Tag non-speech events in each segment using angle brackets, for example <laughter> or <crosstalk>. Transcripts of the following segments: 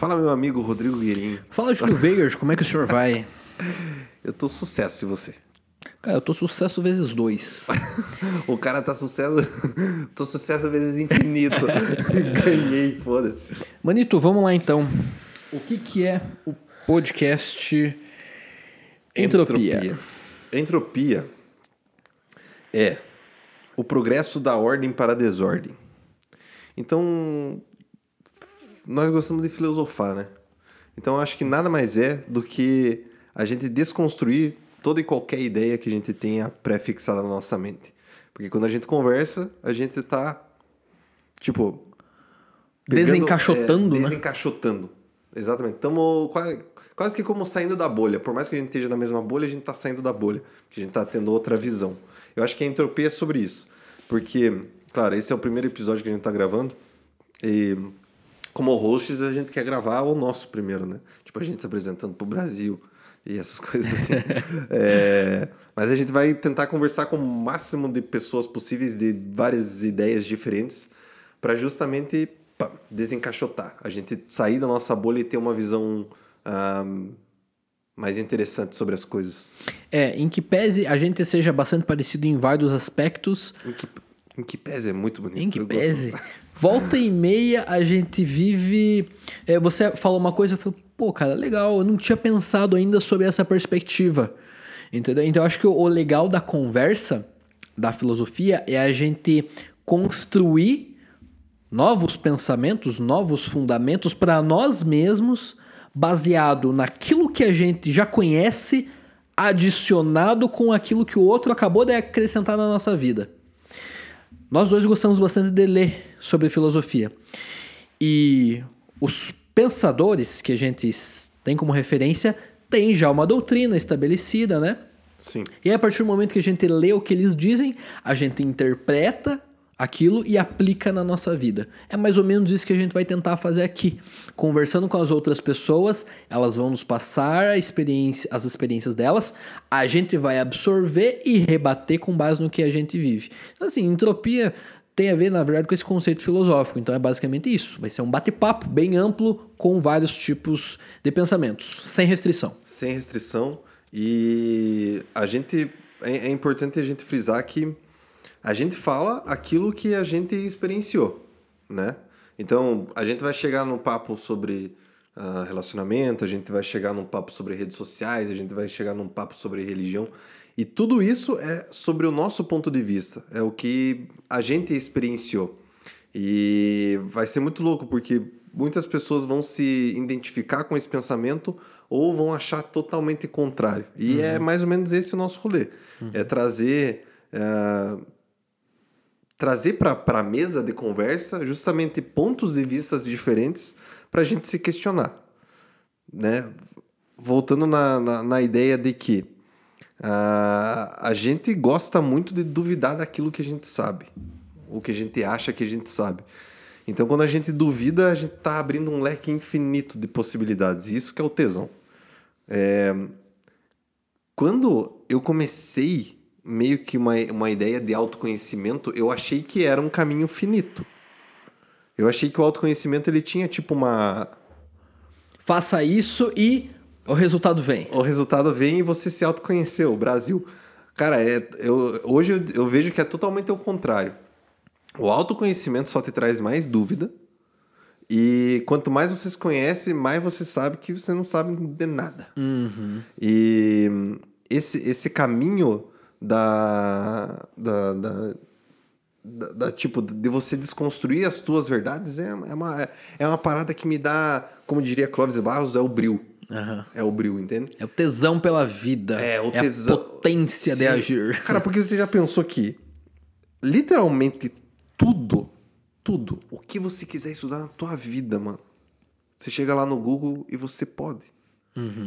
Fala, meu amigo Rodrigo Guirim. Fala, Júlio Vegas, como é que o senhor vai? <laughs> Eu tô sucesso e você? Cara, eu tô sucesso vezes dois. <laughs> o cara tá sucesso. <laughs> tô sucesso vezes infinito. Ganhei, foda-se. Manito, vamos lá então. O que, que é o podcast Entropia? Entropia. Entropia é o progresso da ordem para a desordem. Então, nós gostamos de filosofar, né? Então, acho que nada mais é do que a gente desconstruir toda e qualquer ideia que a gente tenha pré-fixada na nossa mente. Porque quando a gente conversa, a gente tá, tipo... pegando- Desencaixotando, é, né? Desencaixotando. Exatamente. Estamos quase, quase que como saindo da bolha. Por mais que a gente esteja na mesma bolha, a gente tá saindo da bolha. Que a gente tá tendo outra visão. Eu acho que a entropia é sobre isso. Porque, claro, esse é o primeiro episódio que a gente tá gravando. E como hosts, a gente quer gravar o nosso primeiro, né? Tipo, a gente se apresentando pro Brasil e essas <laughs> coisas assim. É, mas a gente vai tentar conversar com o máximo de pessoas possíveis de várias ideias diferentes para justamente pá, desencaixotar. A gente sair da nossa bolha e ter uma visão ah, mais interessante sobre as coisas. É, em que pese a gente seja bastante parecido em vários aspectos, Em que, em que pese é muito bonito. em que pese, volta e meia a gente vive. é, você falou uma coisa, eu falei, pô, cara, legal, eu não tinha pensado ainda sobre essa perspectiva. Entendeu? Então eu acho que o legal da conversa, da filosofia, é a gente construir novos pensamentos, novos fundamentos para nós mesmos, baseado naquilo que a gente já conhece, adicionado com aquilo que o outro acabou de acrescentar na nossa vida. Nós dois gostamos bastante de ler sobre filosofia. E os pensadores que a gente tem como referência têm já uma doutrina estabelecida, né? Sim. E a partir do momento que a gente lê o que eles dizem, a gente interpreta aquilo e aplica na nossa vida. É mais ou menos isso que a gente vai tentar fazer aqui. Conversando com as outras pessoas, elas vão nos passar experiência, as experiências delas, a gente vai absorver e rebater com base no que a gente vive. Então, assim, entropia tem a ver, na verdade, com esse conceito filosófico. Então é basicamente isso. Vai ser um bate-papo bem amplo com vários tipos de pensamentos, sem restrição. sem restrição. E a gente. É, é importante a gente frisar que a gente fala aquilo que a gente experienciou, né? Então, a gente vai chegar num papo sobre ah, relacionamento, a gente vai chegar num papo sobre redes sociais, a gente vai chegar num papo sobre religião. E tudo isso é sobre o nosso ponto de vista, é o que a gente experienciou. E vai ser muito louco, porque muitas pessoas vão se identificar com esse pensamento ou vão achar totalmente contrário. E é mais ou menos esse o nosso rolê. É trazer. eh, trazer para a mesa de conversa justamente pontos de vistas diferentes para a gente se questionar. Né? Voltando na, na, na ideia de que ah, a gente gosta muito de duvidar daquilo que a gente sabe, ou que a gente acha que a gente sabe. Então, quando a gente duvida, a gente está abrindo um leque infinito de possibilidades. Isso que é o tesão. É, Quando eu comecei meio que uma, uma ideia de autoconhecimento, eu achei que era um caminho finito. Eu achei que o autoconhecimento ele tinha tipo uma. Faça isso e o resultado vem. O resultado vem e você se autoconheceu. O Brasil. Cara, é, eu, hoje eu, eu vejo que é totalmente o contrário. O autoconhecimento só te traz mais dúvida. E quanto mais você se conhece, mais você sabe que você não sabe de nada. E hum, esse, esse caminho da, da, da, da- da, tipo, de você desconstruir as tuas verdades é, é, uma, é uma parada que me dá, como diria Clóvis Barros, é o bril. Aham. É o bril, entende? É o tesão pela vida. É, o tesão. a potência de Sim. agir. Cara, porque você já pensou que literalmente tudo, tudo, o que você quiser estudar na tua vida, mano. Você chega lá no Google e você pode.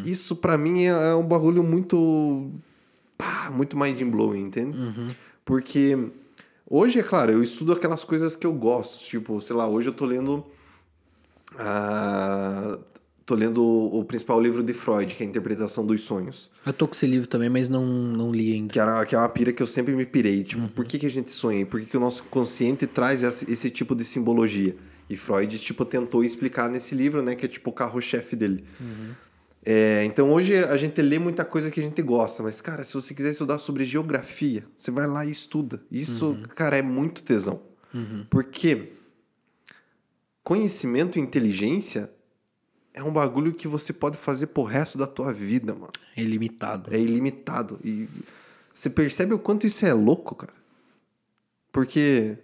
Isso pra mim é, é um bagulho muito. Pá, muito mind blowing, entende? Porque hoje, é claro, eu estudo aquelas coisas que eu gosto. Tipo, sei lá, hoje eu tô lendo. ah, tô lendo o, principal livro de Freud, que é a Interpretação dos Sonhos. Eu tô com esse livro também, mas não, não li ainda. Que, era, que é uma pira que eu sempre me pirei. Tipo, por que, que a gente sonha? Por que, que o nosso consciente traz esse, esse tipo de simbologia? E Freud, tipo, tentou explicar nesse livro, né? Que é tipo o carro-chefe dele. É, então hoje a gente lê muita coisa que a gente gosta, mas, cara, se você quiser estudar sobre geografia, você vai lá e estuda. Isso, cara, é muito tesão. Porque conhecimento e inteligência é um bagulho que você pode fazer pro resto da tua vida, mano. É ilimitado. É ilimitado. E você percebe o quanto isso é louco, cara? Porque.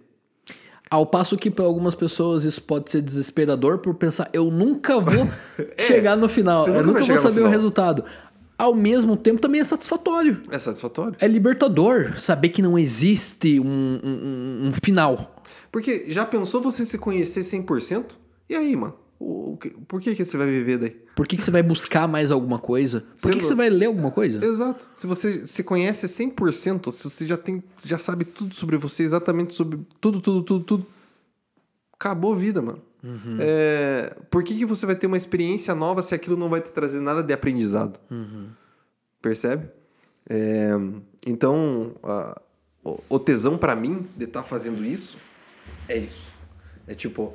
Ao passo que para algumas pessoas isso pode ser desesperador por pensar, eu nunca vou <laughs> chegar no final, eu nunca vou saber o resultado. Ao mesmo tempo também é satisfatório. É satisfatório. É libertador saber que não existe um, um- um final. Porque já pensou você se conhecer 100%? E aí, mano? O, o que- por que, que você vai viver daí? Por que, que você vai buscar mais alguma coisa? Por que, que você vai ler alguma coisa? Exato. Se você se conhece 100%, se você já tem, já sabe tudo sobre você, exatamente sobre tudo, tudo, tudo, tudo, acabou a vida, mano. É, por que, que você vai ter uma experiência nova se aquilo não vai te trazer nada de aprendizado? Percebe? É, então, a- o, o tesão pra mim de estar fazendo isso é isso. É tipo,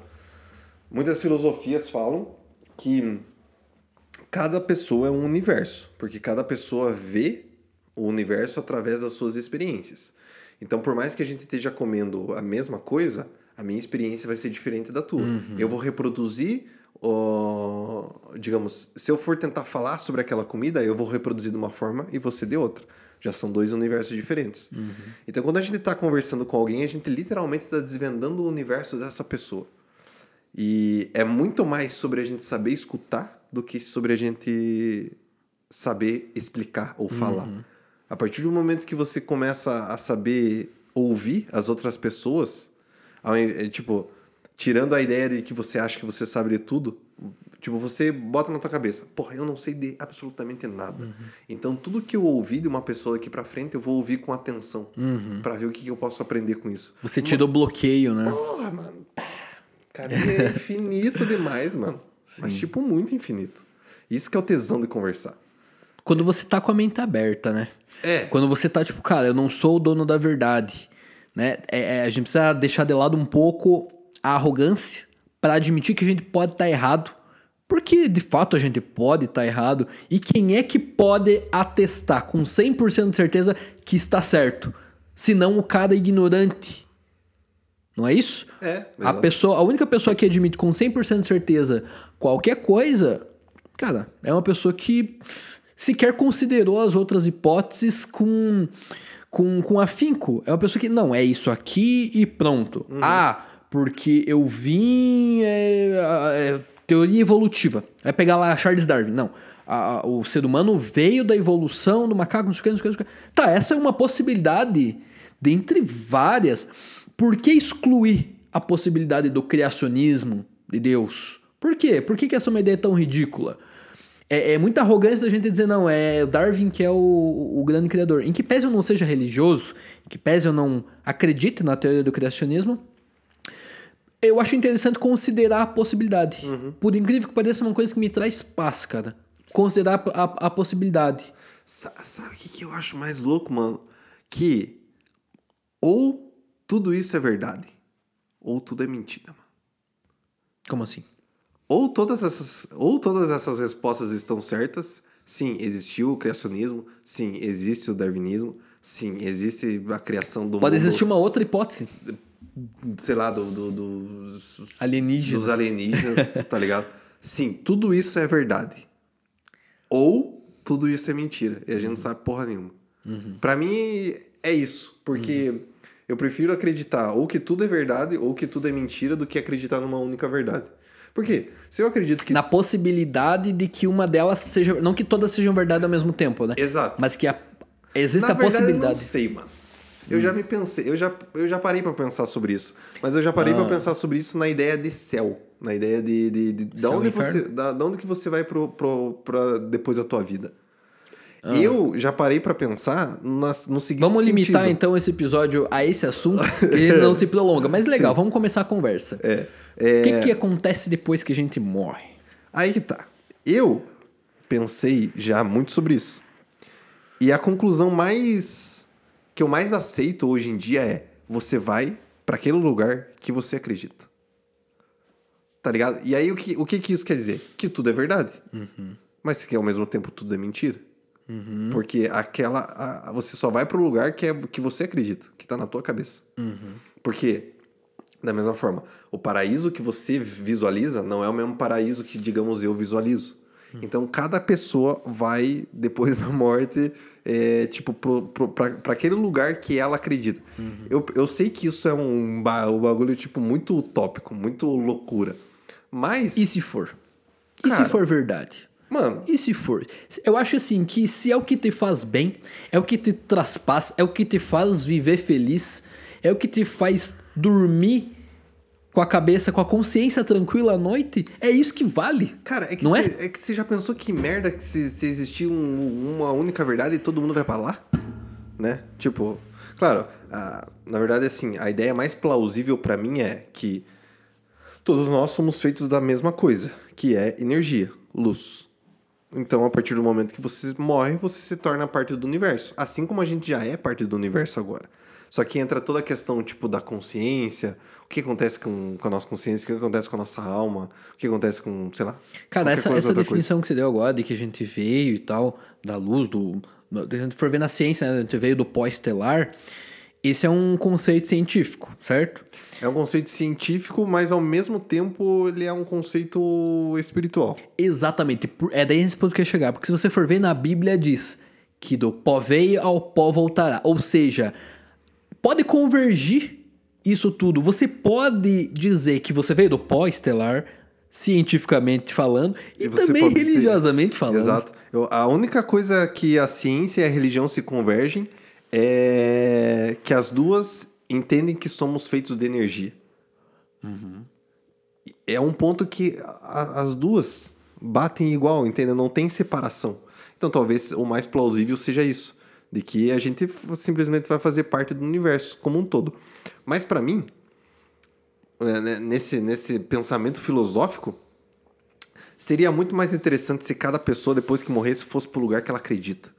muitas filosofias falam que cada pessoa é um universo, porque cada pessoa vê o universo através das suas experiências. Então, por mais que a gente esteja comendo a mesma coisa, a minha experiência vai ser diferente da tua. Eu vou reproduzir, ó, digamos, se eu for tentar falar sobre aquela comida, eu vou reproduzir de uma forma e você de outra. Já são dois universos diferentes. Então, quando a gente está conversando com alguém, a gente literalmente está desvendando o universo dessa pessoa. E é muito mais sobre a gente saber escutar do que sobre a gente saber explicar ou falar. A partir do momento que você começa a saber ouvir as outras pessoas, é, tipo, tirando a ideia de que você acha que você sabe de tudo, tipo, você bota na tua cabeça, porra, eu não sei de absolutamente nada. Então, tudo que eu ouvi de uma pessoa daqui pra frente, eu vou ouvir com atenção, pra ver o que que eu posso aprender com isso. Você tirou o bloqueio, né? Porra, mano. Cara, é infinito demais, mano. Mas, tipo, muito infinito. Isso que é o tesão de conversar. Quando você tá com a mente aberta, né? É. Quando você tá tipo, cara, eu não sou o dono da verdade, né? É, é, a gente precisa deixar de lado um pouco a arrogância pra admitir que a gente pode estar errado. Porque, de fato, a gente pode estar errado. E quem é que pode atestar com 100% de certeza que está certo? Se não o cara ignorante. Não é isso? É, A, pessoa, a única pessoa que admite com 100% de certeza qualquer coisa, cara, é uma pessoa que sequer considerou as outras hipóteses com, com, com afinco. É uma pessoa que, não, é isso aqui e pronto. Ah, porque eu vim. É, é, teoria evolutiva. Vai pegar lá Charles Darwin. Não. A- a- o ser humano veio da evolução do macaco, não sei o que, não sei o que, não sei o que. Tá, essa é uma possibilidade dentre várias. Por que excluir a possibilidade do criacionismo de Deus? Por quê? Por que, que essa é uma ideia tão ridícula? É, é muita arrogância da gente dizer, não, é o Darwin que é o, o grande criador. Em que pese eu não seja religioso, em que pese eu não acredite na teoria do criacionismo, eu acho interessante considerar a possibilidade. Por incrível que pareça, é uma coisa que me traz paz, cara. Considerar a, a- a possibilidade. Sa- Sabe o que, que eu acho mais louco, mano? Que ou tudo isso é verdade, ou tudo é mentira, mano. Como assim? Ou todas essas, ou todas essas respostas estão certas. Sim, existiu o criacionismo. Sim, existe o darwinismo. Sim, existe a criação do Pode mundo, existir uma outra hipótese. sei lá, do, do- dos, Alienígena. dos alienígenas, <laughs> tá ligado? Sim, tudo isso é verdade. Ou tudo isso é mentira. E a gente não sabe porra nenhuma. Pra mim, é isso. Porque eu prefiro acreditar ou que tudo é verdade ou que tudo é mentira do que acreditar numa única verdade. Por quê? Se eu acredito que. Na possibilidade de que uma delas seja. Não que todas sejam verdade ao mesmo tempo, né? Exato. Mas que a- existe Na a verdade, Eu possibilidade. não sei, mano. Eu já me pensei, eu já, eu já parei pra pensar sobre isso. Mas eu já parei Ah. pra pensar sobre isso na ideia de céu. Na ideia de. de, de, da, Céu e onde você, da, da onde que você vai pro, pro, pra depois da tua vida. Ah. Eu já parei pra pensar nas- no seguinte Vamos limitar sentido. então esse episódio a esse assunto, <laughs> que ele não se prolonga. Mas legal, vamos começar a conversa. É, O que, que acontece depois que a gente morre? Aí que tá. Eu pensei já muito sobre isso. E a conclusão mais que eu mais aceito hoje em dia é: você vai pra aquele lugar que você acredita. Tá ligado? E aí o que, o que, que isso quer dizer? Que tudo é verdade. Mas que ao mesmo tempo tudo é mentira. Porque aquela. a- você só vai pro lugar que, é, que você acredita, que tá na tua cabeça. Porque, da mesma forma, o paraíso que você visualiza não é o mesmo paraíso que, digamos, eu visualizo. Então, cada pessoa vai, <laughs> depois da morte, é, tipo, pro, pro, pra, pra aquele lugar que ela acredita. Eu, eu sei que isso é um, um bagulho, tipo, muito utópico, muito loucura. Mas, E se for? E Cara. se for verdade? Mano, E se for? Eu acho assim que se é o que te faz bem, é o que te traz paz, é o que te faz viver feliz, é o que te faz dormir com a cabeça, com a consciência tranquila à noite, é isso que vale. Cara, é que Não você é? que você já pensou que merda que se, se existir um- uma única verdade e todo mundo vai pra lá? Né? Tipo, claro, a- na verdade, assim, a ideia mais plausível pra mim é que todos nós somos feitos da mesma coisa, que é energia, luz. Então, a partir do momento que você morre, você se torna parte do universo. Assim como a gente já é parte do universo agora. Só que entra toda a questão, tipo, da consciência, o que acontece com, com a nossa consciência, o que acontece com a nossa alma, o que acontece com, sei lá. Cara, essa, coisa, essa definição que você deu agora de que a gente veio e tal, da luz, do. a gente for ver na ciência, né, a gente veio do pó-estelar, esse é um conceito científico, certo? É um conceito científico, mas ao mesmo tempo ele é um conceito espiritual. Exatamente. É daí esse ponto que eu ia chegar. Porque se você for ver na Bíblia, diz que do pó veio ao pó voltará. Ou seja, pode convergir isso tudo. Você pode dizer que você veio do pó estelar, cientificamente falando, e, você também pode ser- religiosamente falando. Exato. Eu- a única coisa que a ciência e a religião se convergem é que as duas entendem que somos feitos de energia. É um ponto que a- as duas batem igual, entendeu? Não tem separação. Então talvez o mais plausível seja isso. De que a gente simplesmente vai fazer parte do universo como um todo. Mas pra mim, é, né, nesse, nesse pensamento filosófico, seria muito mais interessante se cada pessoa, depois que morresse, fosse pro lugar que ela acredita.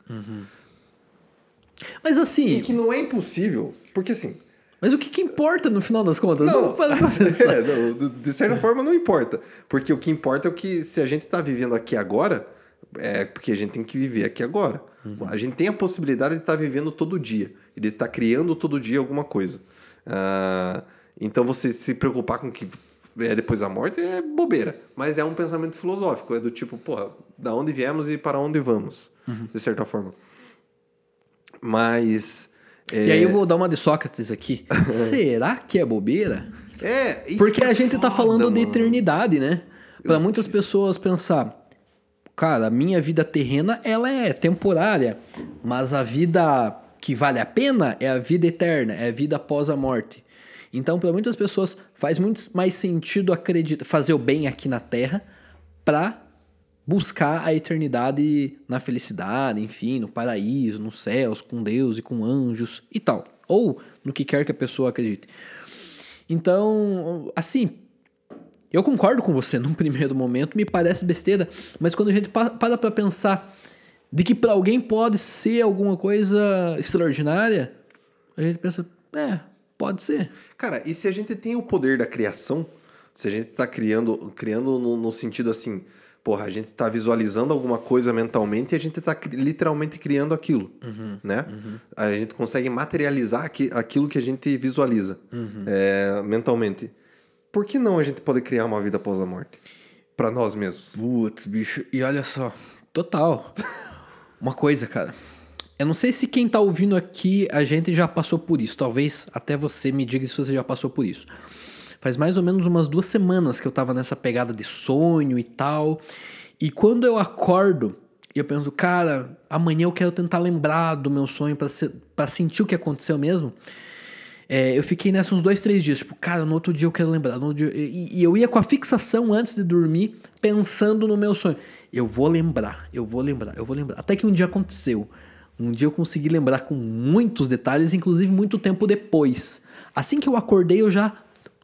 Mas assim, E que não é impossível, porque assim. mas o que, que importa no final das contas? Não, <laughs> é, não, de- certa forma não importa. Porque o que importa é o que, se a gente tá vivendo aqui agora, é porque a gente tem que viver aqui agora. A gente tem a possibilidade de estar vivendo todo dia. E de estar criando todo dia alguma coisa. Ah, então você se preocupar com o que é depois da morte é bobeira. Mas é um pensamento filosófico. É do tipo, porra, da onde viemos e para onde vamos. De certa forma. Mas. é, E aí eu vou dar uma de Sócrates aqui. <laughs> Será que é bobeira? É, isso Porque que é a gente tá foda, falando de mano. eternidade, né? Pra muitas pessoas pensar, cara, a minha vida terrena ela é temporária, mas a vida que vale a pena é a vida eterna, é a vida após a morte. Então, para muitas pessoas faz muito mais sentido acreditar, fazer o bem aqui na Terra para buscar a eternidade na felicidade, enfim, no paraíso, nos céus, com Deus e com anjos e tal, ou no que quer que a pessoa acredite. Então, assim, eu concordo com você <laughs> num primeiro momento, me parece besteira, mas quando a gente pa- para pra pensar de que pra alguém pode ser alguma coisa extraordinária, a gente pensa, é, pode ser. Cara, e se a gente tem o poder da criação, se a gente tá criando, criando no, no sentido assim, porra, a gente tá visualizando alguma coisa mentalmente e a gente tá cri- literalmente criando aquilo, né? A gente consegue materializar aqui, aquilo que a gente visualiza é, mentalmente. Por que não a gente pode criar uma vida após a morte? Pra nós mesmos. Putz, bicho, e olha só, total. <laughs> Uma coisa, cara. Eu não sei se quem tá ouvindo aqui, a gente já passou por isso. Talvez até você me diga se você já passou por isso. Faz mais ou menos umas duas semanas que eu tava nessa pegada de sonho e tal. E quando eu acordo, eu penso, cara, amanhã eu quero tentar lembrar do meu sonho pra sentir o que aconteceu mesmo. É, eu fiquei nessa uns dois, três dias. Tipo, cara, no outro dia eu quero lembrar. dia- E, e eu ia com a fixação antes de dormir, pensando no meu sonho. Eu vou lembrar, eu vou lembrar, eu vou lembrar. Até que um dia aconteceu. Um dia eu consegui lembrar com muitos detalhes, inclusive muito tempo depois. Assim que eu acordei, eu já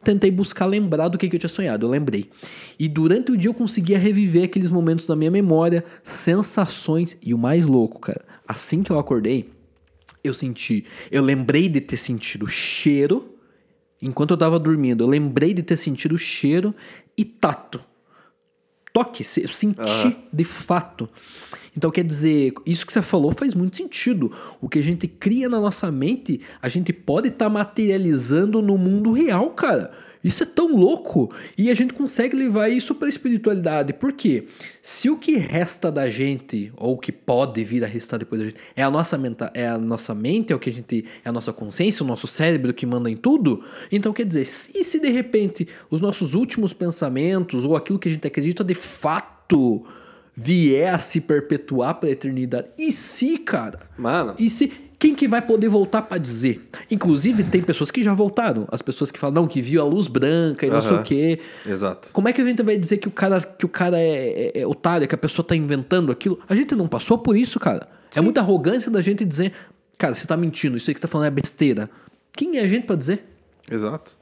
tentei buscar lembrar do que, que eu tinha sonhado. Eu lembrei. E durante o dia eu conseguia reviver aqueles momentos da minha memória, sensações. E o mais louco, cara, assim que eu acordei, eu senti. Eu lembrei de ter sentido cheiro enquanto eu tava dormindo. Eu lembrei de ter sentido cheiro e tato. Toque, se- sentir de fato. Então, quer dizer, isso que você falou faz muito sentido. O que a gente cria na nossa mente, a gente pode estar materializando no mundo real, cara. Isso é tão louco. E a gente consegue levar isso para a espiritualidade. Por quê? Se o que resta da gente, ou o que pode vir a restar depois da gente, é a nossa, menta, é a nossa mente, é o que a gente. É a nossa consciência, o nosso cérebro que manda em tudo. Então, quer dizer, e se de repente os nossos últimos pensamentos, ou aquilo que a gente acredita de fato vier a se perpetuar para a eternidade? E se, cara? Mano. E se. Quem que vai poder voltar pra dizer? Inclusive, tem pessoas que já voltaram. As pessoas que falam, não, que viu a luz branca e não sei Aham. o quê. Exato. Como é que a gente vai dizer que o cara, que o cara é, é, é otário, que a pessoa tá inventando aquilo? A gente não passou por isso, cara. É muita arrogância da gente dizer, cara, você tá mentindo, isso aí que você tá falando é besteira. Quem é a gente pra dizer? Exato.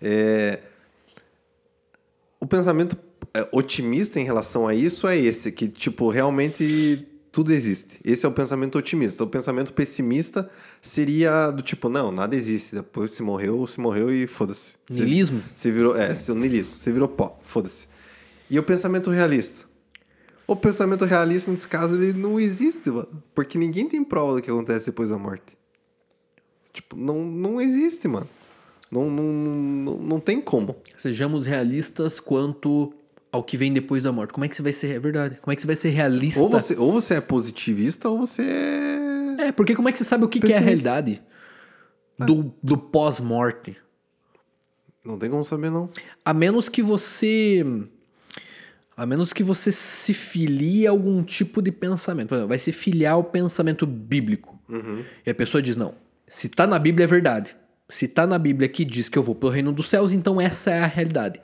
É, O pensamento é, otimista em relação a isso é esse, que, tipo, realmente tudo existe. Esse é o pensamento otimista. O pensamento pessimista seria do tipo, não, nada existe. Depois se morreu, se morreu e foda-se. Niilismo? Você virou, é, seu niilismo. Você virou pó, foda-se. E o pensamento realista? O pensamento realista, nesse caso, ele não existe, mano. Porque ninguém tem prova do que acontece depois da morte. Tipo, não, não existe, mano. Não, não, não, não tem como. Sejamos realistas quanto ao que vem depois da morte. Como é que você vai ser, é verdade, como é que você vai ser realista? Ou você, ou você é positivista ou você é. É, porque como é que você sabe o que, que é a realidade do, do pós-morte? Não tem como saber, não. A menos que você. A menos que você se filie a algum tipo de pensamento. Por exemplo, vai se filiar ao pensamento bíblico. E a pessoa diz: não, se tá na Bíblia é verdade. Se tá na Bíblia que diz que eu vou pro reino dos céus, então essa é a realidade.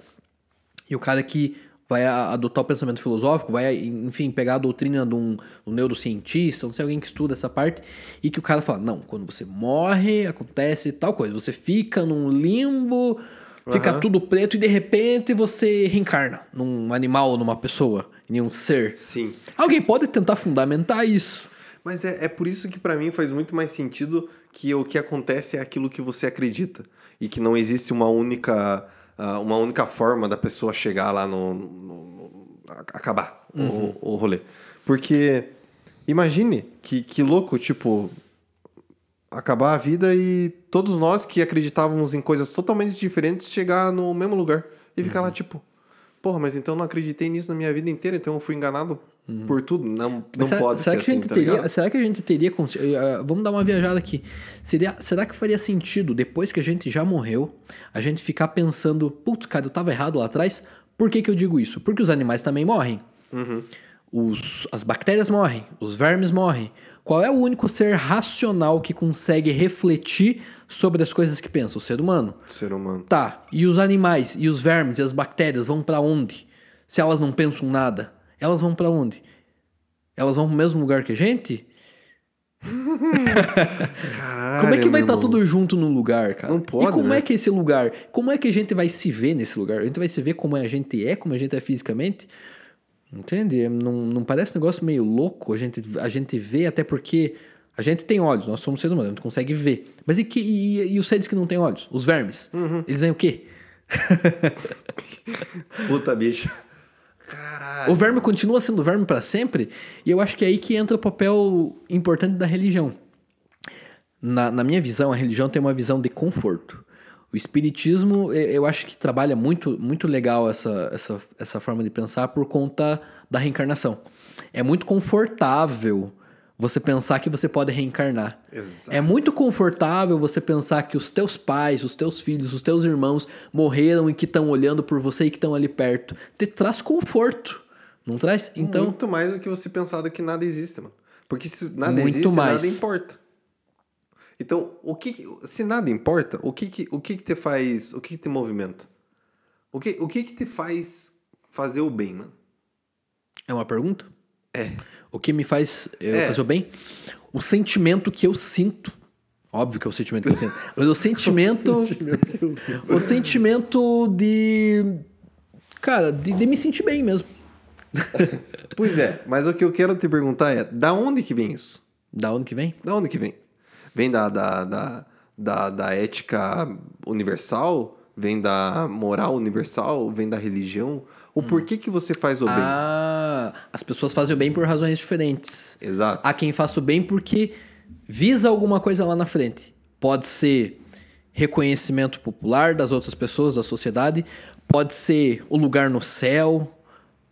E o cara que vai adotar o pensamento filosófico, vai, enfim, pegar a doutrina de um, um neurocientista, não sei, alguém que estuda essa parte, e que o cara fala, não, quando você morre, acontece tal coisa. Você fica num limbo, fica Aham. tudo preto, e de repente você reencarna num animal, numa pessoa, em um ser. Sim. Alguém pode tentar fundamentar isso. Mas é, é por isso que pra mim faz muito mais sentido que o que acontece é aquilo que você acredita. E que não existe uma única, ah, uma única forma da pessoa chegar lá no. no- acabar o, o rolê. Porque imagine que, que louco, tipo. Acabar a vida e todos nós que acreditávamos em coisas totalmente diferentes chegar no mesmo lugar. E ficar lá, tipo. Porra, mas então eu não acreditei nisso na minha vida inteira, então eu fui enganado por tudo. Não, não será, pode será ser que a assim, gente tá teria, ligado? será que a gente teria cons- eh, vamos dar uma viajada aqui seria será que faria sentido depois que a gente já morreu a gente ficar pensando putz cara eu tava errado lá atrás por que que eu digo isso porque os animais também morrem Uhum. os, as bactérias morrem os vermes morrem qual é o único ser racional que consegue refletir sobre as coisas que pensa o ser humano Ser humano. Tá, e os animais, e os vermes, e as bactérias vão pra onde? Se elas não pensam nada, elas vão pra onde? Elas vão pro mesmo lugar que a gente? Caralho, Como é que vai estar irmão. tudo junto num lugar, cara? Não pode, E como né? é que é esse lugar? Como é que a gente vai se ver nesse lugar? A gente vai se ver como a gente é, como a gente é fisicamente? Entende? Não, não parece um negócio meio louco? A gente, a gente vê até porque a gente tem olhos, nós somos seres humanos, a gente consegue ver. Mas e, que, e, e os seres que não têm olhos? Os vermes? Uhum. Eles veem o quê? <laughs> Puta bicho. Caralho. O verme continua sendo verme para sempre, e eu acho que é aí que entra o papel importante da religião. Na, na minha visão, a religião tem uma visão de conforto. O espiritismo, eu acho que trabalha muito, muito legal essa, essa, essa forma de pensar por conta da reencarnação. É muito confortável você pensar que você pode reencarnar. Exato. É muito confortável você pensar que os teus pais, os teus filhos, os teus irmãos morreram e que estão olhando por você e que estão ali perto. Te traz conforto, não traz? Então, Muito mais do que você pensar do que nada existe, mano. Porque se nada Muito existe, mais. nada importa. Então, o que, que- se nada importa, o que que, o que que te faz, o que que te movimenta? O que, o que que te faz fazer o bem, mano? é uma pergunta? É. O que me faz eu É. fazer o bem? O sentimento que eu sinto. Óbvio que é o sentimento que eu sinto. Mas o <laughs> sentimento. o sentimento de. Cara, de, de me sentir bem mesmo. <laughs> Pois é, mas o que eu quero te perguntar é, da onde que vem isso? Da onde que vem? Da onde que vem? Vem da, da, da, da, da ética universal? Vem da moral universal? Vem da religião? O porquê que você faz o bem? Ah, as pessoas fazem o bem por razões diferentes. Exato. Há quem faça o bem porque visa alguma coisa lá na frente. Pode ser reconhecimento popular das outras pessoas, da sociedade, pode ser o lugar no céu,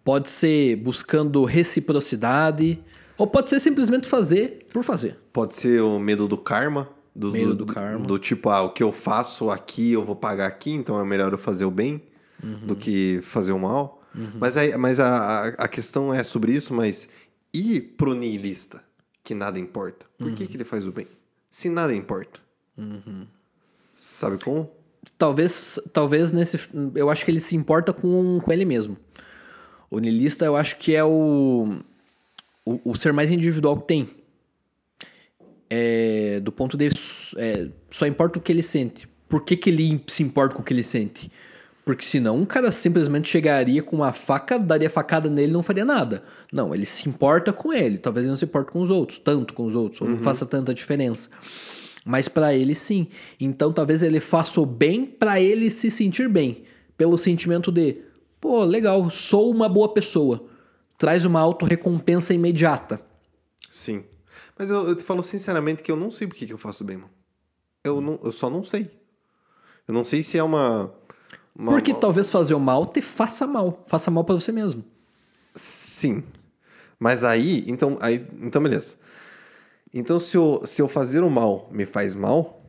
pode ser buscando reciprocidade, ou pode ser simplesmente fazer por fazer. Pode ser o medo do karma. Do, Medo do karma. Do tipo, ah, o que eu faço aqui, eu vou pagar aqui, então é melhor eu fazer o bem Uhum. do que fazer o mal. Mas, aí, mas a, a, questão é sobre isso, mas e pro niilista, que nada importa? Por Uhum. que, que ele faz o bem? Se nada importa. Sabe como? Talvez, talvez nesse. Eu acho que ele se importa com, com ele mesmo. O niilista, eu acho que é o, o, o ser mais individual que tem. É, do ponto dele, é, só importa o que ele sente. Por que, que ele se importa com o que ele sente? Porque senão um cara simplesmente chegaria com uma faca, daria facada nele e não faria nada. Não, ele se importa com ele. Talvez ele não se importe com os outros, tanto com os outros, ou não faça tanta diferença. Mas pra ele sim. Então talvez ele faça o bem pra ele se sentir bem, pelo sentimento de, pô, legal, sou uma boa pessoa. Traz uma autorrecompensa imediata. Sim. Mas eu, eu te falo sinceramente que eu não sei por que, que eu faço bem, mano. Eu, não, eu só não sei. Eu não sei se é uma. Uma Porque uma- talvez fazer o mal te faça mal. Faça mal pra você mesmo. Sim. Mas aí, então, aí, então beleza. Então, se eu, se eu fazer o mal me faz mal,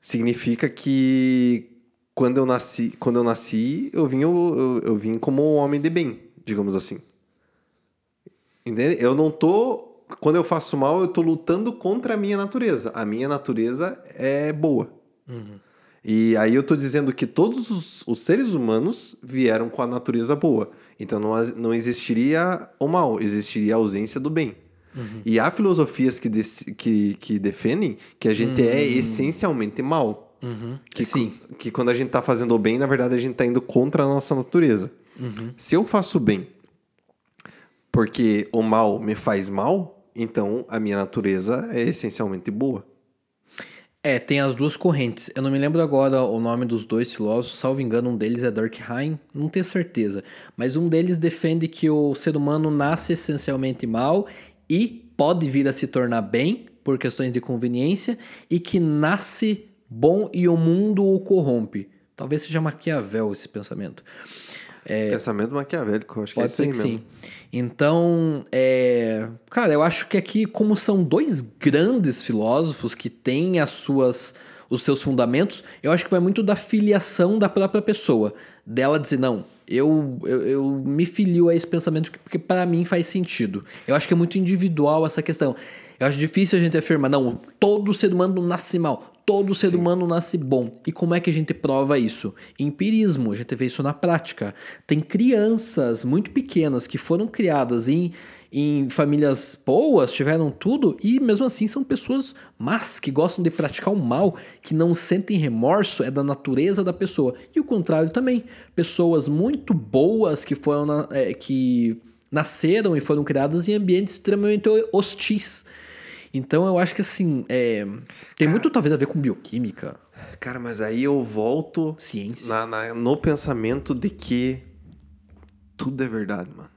significa que quando eu nasci, quando eu nasci, eu vim, eu, eu, eu vim como um homem de bem, digamos assim. Entende? Eu não tô. Quando eu faço mal, eu tô lutando contra a minha natureza. A minha natureza é boa. E aí eu tô dizendo que todos os, os seres humanos vieram com a natureza boa. Então não, não existiria o mal, existiria a ausência do bem. E há filosofias que, dec- que, que defendem que a gente é essencialmente mal. Que, Sim. que quando a gente tá fazendo o bem, na verdade a gente tá indo contra a nossa natureza. Se eu faço bem porque o mal me faz mal, então a minha natureza é essencialmente boa. É, tem as duas correntes. Eu não me lembro agora o nome dos dois filósofos, salvo engano, um deles é Durkheim, não tenho certeza. Mas um deles defende que o ser humano nasce essencialmente mal e pode vir a se tornar bem por questões de conveniência e que nasce bom e o mundo o corrompe. Talvez seja Maquiavel esse pensamento. Pensamento maquiavélico, acho que É. Pode é ser que mesmo. sim. Então, é... cara, eu acho que aqui, como são dois grandes filósofos que têm as suas, os seus fundamentos, eu acho que vai muito da filiação da própria pessoa. Dela dizer, não, eu, eu, eu me filio a esse pensamento porque para mim faz sentido. Eu acho que é muito individual essa questão. Eu acho difícil a gente afirmar, não, todo ser humano nasce mal. Todo ser humano nasce bom. E como é que a gente prova isso? Empirismo, a gente vê isso na prática. Tem crianças muito pequenas que foram criadas em, em famílias boas, tiveram tudo, e mesmo assim são pessoas más, que gostam de praticar o mal, que não sentem remorso, é da natureza da pessoa. E o contrário também. Pessoas muito boas que foram na- é, que nasceram e foram criadas em ambientes extremamente hostis. Então eu acho que assim, é, tem muito talvez a ver com bioquímica, Cara, mas aí eu volto ciência. na, na- no pensamento de que tudo é verdade, mano.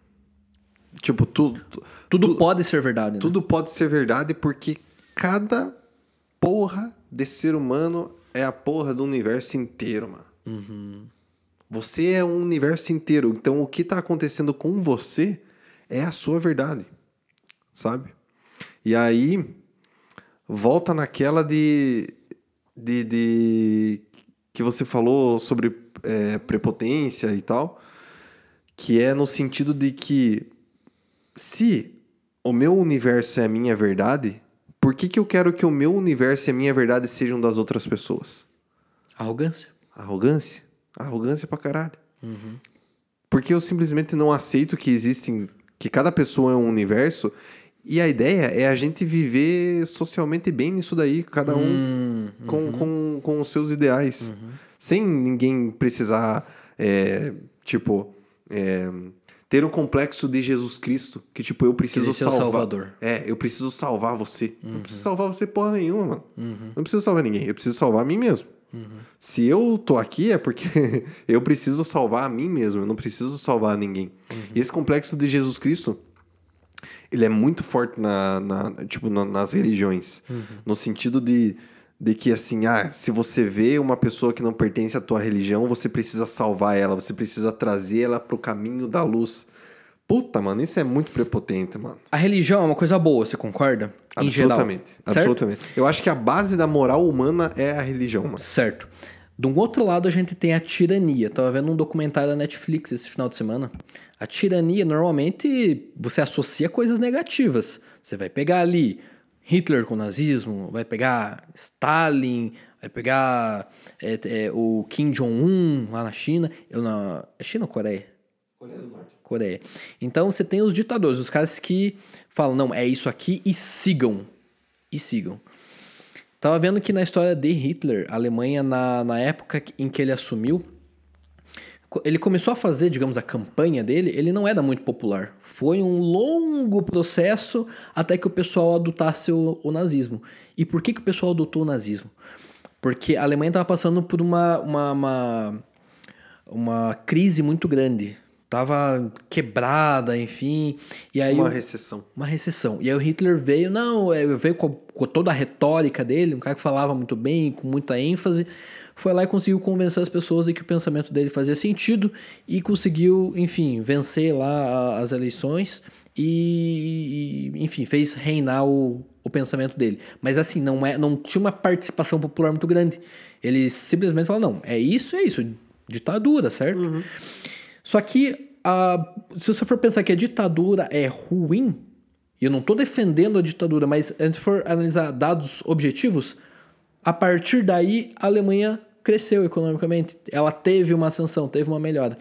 Tipo, tudo, Tudo pode ser verdade, né? tudo pode ser verdade porque cada porra de ser humano é a porra do universo inteiro, mano. Você é um universo inteiro. Então, o que tá acontecendo com você é a sua verdade. Sabe? E aí, volta naquela de. de, de que você falou sobre é, prepotência e tal. Que é no sentido de que se o meu universo é a minha verdade, por que, que eu quero que o meu universo e a minha verdade sejam das outras pessoas? Arrogância. Arrogância? Arrogância pra caralho. Porque eu simplesmente não aceito que existem. que cada pessoa é um universo. E a ideia é a gente viver socialmente bem nisso daí, cada um com, com, com os seus ideais. Sem ninguém precisar, é, tipo, é, ter o complexo de Jesus Cristo. Que, tipo, eu preciso salvar. Salvador. É, eu preciso salvar você. Não preciso salvar você porra nenhuma, mano. Não preciso salvar ninguém. Eu preciso salvar a mim mesmo. Se eu tô aqui é porque <laughs> eu preciso salvar a mim mesmo, eu não preciso salvar ninguém. E esse complexo de Jesus Cristo, ele é muito forte na, na- tipo, na- nas religiões. No sentido de, de que, assim, ah, se você vê uma pessoa que não pertence à tua religião, você precisa salvar ela, você precisa trazer ela pro caminho da luz. Puta, mano, isso é muito prepotente, mano. A religião é uma coisa boa, você concorda? Em geral. Absolutamente. Certo? Absolutamente. Eu acho que a base da moral humana é a religião, mano. Certo. De um outro lado, a gente tem a tirania. Tava vendo um documentário da Netflix esse final de semana. A tirania, normalmente, você associa coisas negativas. Você vai pegar ali Hitler com o nazismo, vai pegar Stalin, vai pegar é, é, o Kim Jong-un lá na China. Eu na... É China ou Coreia? Coreia. Então você tem os ditadores, os caras que falam, não, é isso aqui e sigam. E sigam. Tava vendo que na história de Hitler, a Alemanha, na, na época em que ele assumiu, ele começou a fazer, digamos, a campanha dele, ele não era muito popular. Foi um longo processo até que o pessoal adotasse o, o nazismo. E por que, que o pessoal adotou o nazismo? Porque a Alemanha estava passando por uma, uma, uma, uma crise muito grande. Tava quebrada, enfim. E aí Uma recessão. uma recessão. E aí o Hitler veio, não, é, veio com, com toda a retórica dele, um cara que falava muito bem, com muita ênfase, foi lá e conseguiu convencer as pessoas de que o pensamento dele fazia sentido e conseguiu, enfim, vencer lá as eleições e, enfim, fez reinar o, o pensamento dele. Mas assim, não, é, não tinha uma participação popular muito grande. Ele simplesmente falou, não, é isso, é isso, ditadura, certo? Só que, a, se você for pensar que a ditadura é ruim, e eu não estou defendendo a ditadura, mas se for analisar dados objetivos, a partir daí a Alemanha cresceu economicamente. Ela teve uma ascensão, teve uma melhora.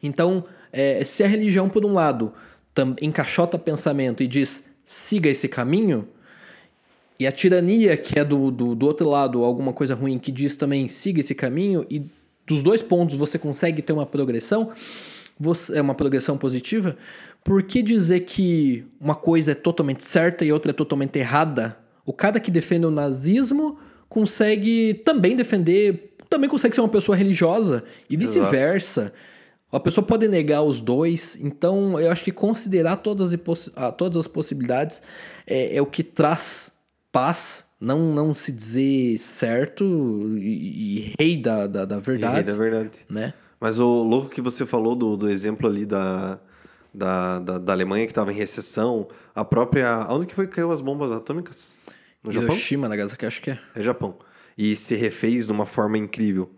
Então, é, se a religião, por um lado, encaixota pensamento e diz siga esse caminho, e a tirania, que é do, do, do outro lado, alguma coisa ruim, que diz também siga esse caminho, e dos dois pontos você consegue ter uma progressão, você, é uma progressão positiva, por que dizer que uma coisa é totalmente certa e outra é totalmente errada? O cara que defende o nazismo consegue também defender, também consegue ser uma pessoa religiosa e vice-versa. A pessoa pode negar os dois, então eu acho que considerar todas, as ah, todas as possibilidades é, é o que traz paz, não, não se dizer certo e, e rei da, da, da verdade, É verdade. né? Mas o louco que você falou do, do exemplo ali da, da, da, da Alemanha que estava em recessão, a própria. Aonde que foi que caiu as bombas atômicas? No Japão? Hiroshima, Nagasaki, acho que é. É Japão. E se refez de uma forma incrível.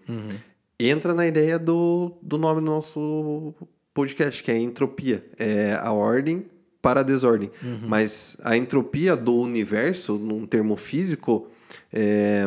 Entra na ideia do, do nome do nosso podcast, que é entropia. É a ordem para a desordem. Mas a entropia do universo, num termo físico, é,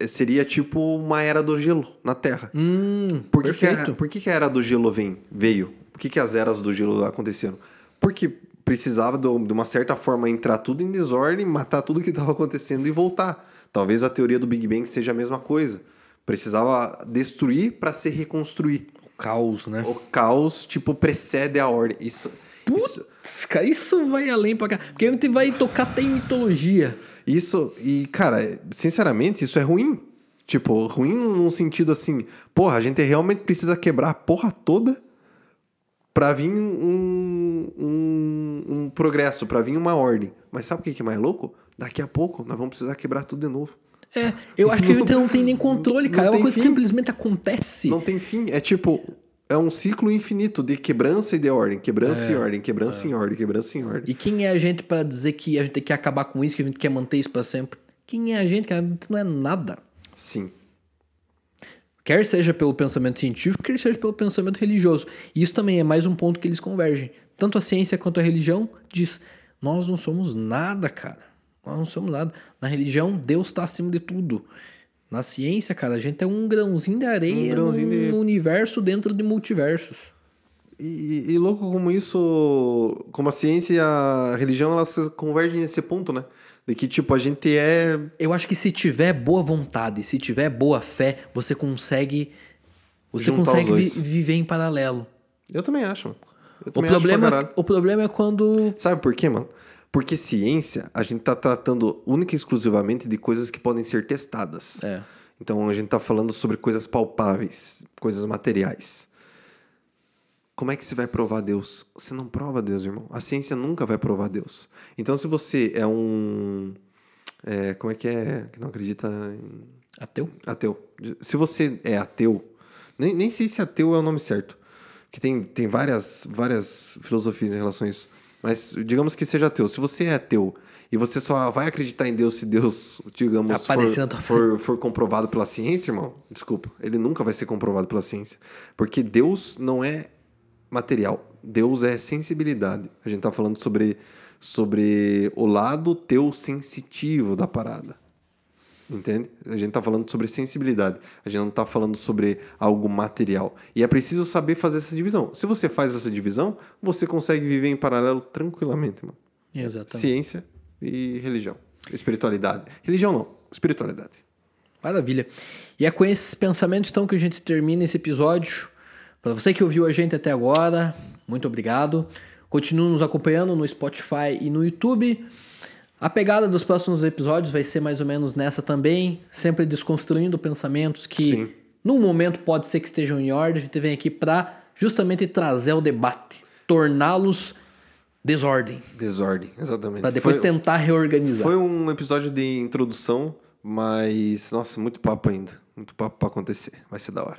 é- seria tipo uma era do gelo na Terra. Hum, Por que, que, a, por que, que a era do gelo vem, veio? Por que, que as eras do gelo aconteceram? Porque precisava do- de uma certa forma entrar tudo em desordem, matar tudo que estava acontecendo e voltar. Talvez a teoria do Big Bang seja a mesma coisa. Precisava destruir para se reconstruir. Caos, né? O caos, tipo, precede a ordem. Isso, isso, Putz, cara, isso vai além pra cá. Porque a gente vai tocar até em mitologia. Isso, e cara, sinceramente, isso é ruim. Tipo, ruim num sentido assim, porra, a gente realmente precisa quebrar a porra toda pra vir um, um, um progresso, pra vir uma ordem. Mas sabe o que que é mais louco? Daqui a pouco nós vamos precisar quebrar tudo de novo. É, eu acho que a <laughs> gente não tem nem controle, cara. Não é uma coisa que fim. simplesmente acontece. Não tem fim. É tipo, é um ciclo infinito de quebrança e de ordem, quebrança e ordem, quebrança em ordem, quebrança em ordem. E quem é a gente pra dizer que a gente quer acabar com isso, que a gente quer manter isso pra sempre? Quem é a gente, cara? A gente não é nada. Sim. Quer seja pelo pensamento científico, quer seja pelo pensamento religioso. E isso também é mais um ponto que eles convergem. Tanto a ciência quanto a religião diz: nós não somos nada, cara. Nós não somos nada. Na religião, Deus está acima de tudo. Na ciência, cara, a gente é um grãozinho de areia Um grãozinho num de- universo dentro de multiversos. E, e louco como isso, como a ciência e a religião, elas se convergem nesse ponto, né? De que, tipo, a gente é. Eu acho que se tiver boa vontade, se tiver boa fé, você consegue. Você Juntar consegue vi- viver em paralelo. Eu também acho. mano. Eu O também acho problema, caralho. o problema é quando. Sabe por quê, mano? Porque ciência, a gente tá tratando única e exclusivamente de coisas que podem ser testadas. É. Então a gente está falando sobre coisas palpáveis, coisas materiais. Como é que você vai provar Deus? Você não prova Deus, irmão. A ciência nunca vai provar Deus. Então, se você é um. É, como é que é? Que não acredita em. Ateu? Ateu. Se você é ateu, nem, nem sei se ateu é o nome certo. Que tem, tem várias, várias filosofias em relação a isso. Mas digamos que seja ateu. Se você é ateu e você só vai acreditar em Deus se Deus, digamos, for, for, for comprovado pela ciência, irmão, desculpa, ele nunca vai ser comprovado pela ciência. Porque Deus não é material. Deus é sensibilidade. A gente tá falando sobre, sobre o lado teu sensitivo da parada. Entende? A gente tá falando sobre sensibilidade. A gente não tá falando sobre algo material. E é preciso saber fazer essa divisão. Se você faz essa divisão, você consegue viver em paralelo tranquilamente, mano. Exatamente. Ciência e religião. Espiritualidade. Religião não, espiritualidade. Maravilha. E é com esse pensamento então que a gente termina esse episódio. Para você que ouviu a gente até agora, muito obrigado. Continue nos acompanhando no Spotify e no YouTube. A pegada dos próximos episódios vai ser mais ou menos nessa também, sempre desconstruindo pensamentos que Sim. num momento pode ser que estejam em ordem. A gente vem aqui para justamente trazer o debate, torná-los desordem, Desordem, exatamente. para depois Foi- tentar reorganizar. Foi um episódio de introdução, mas, nossa, muito papo ainda. Muito papo pra acontecer. Vai ser da hora.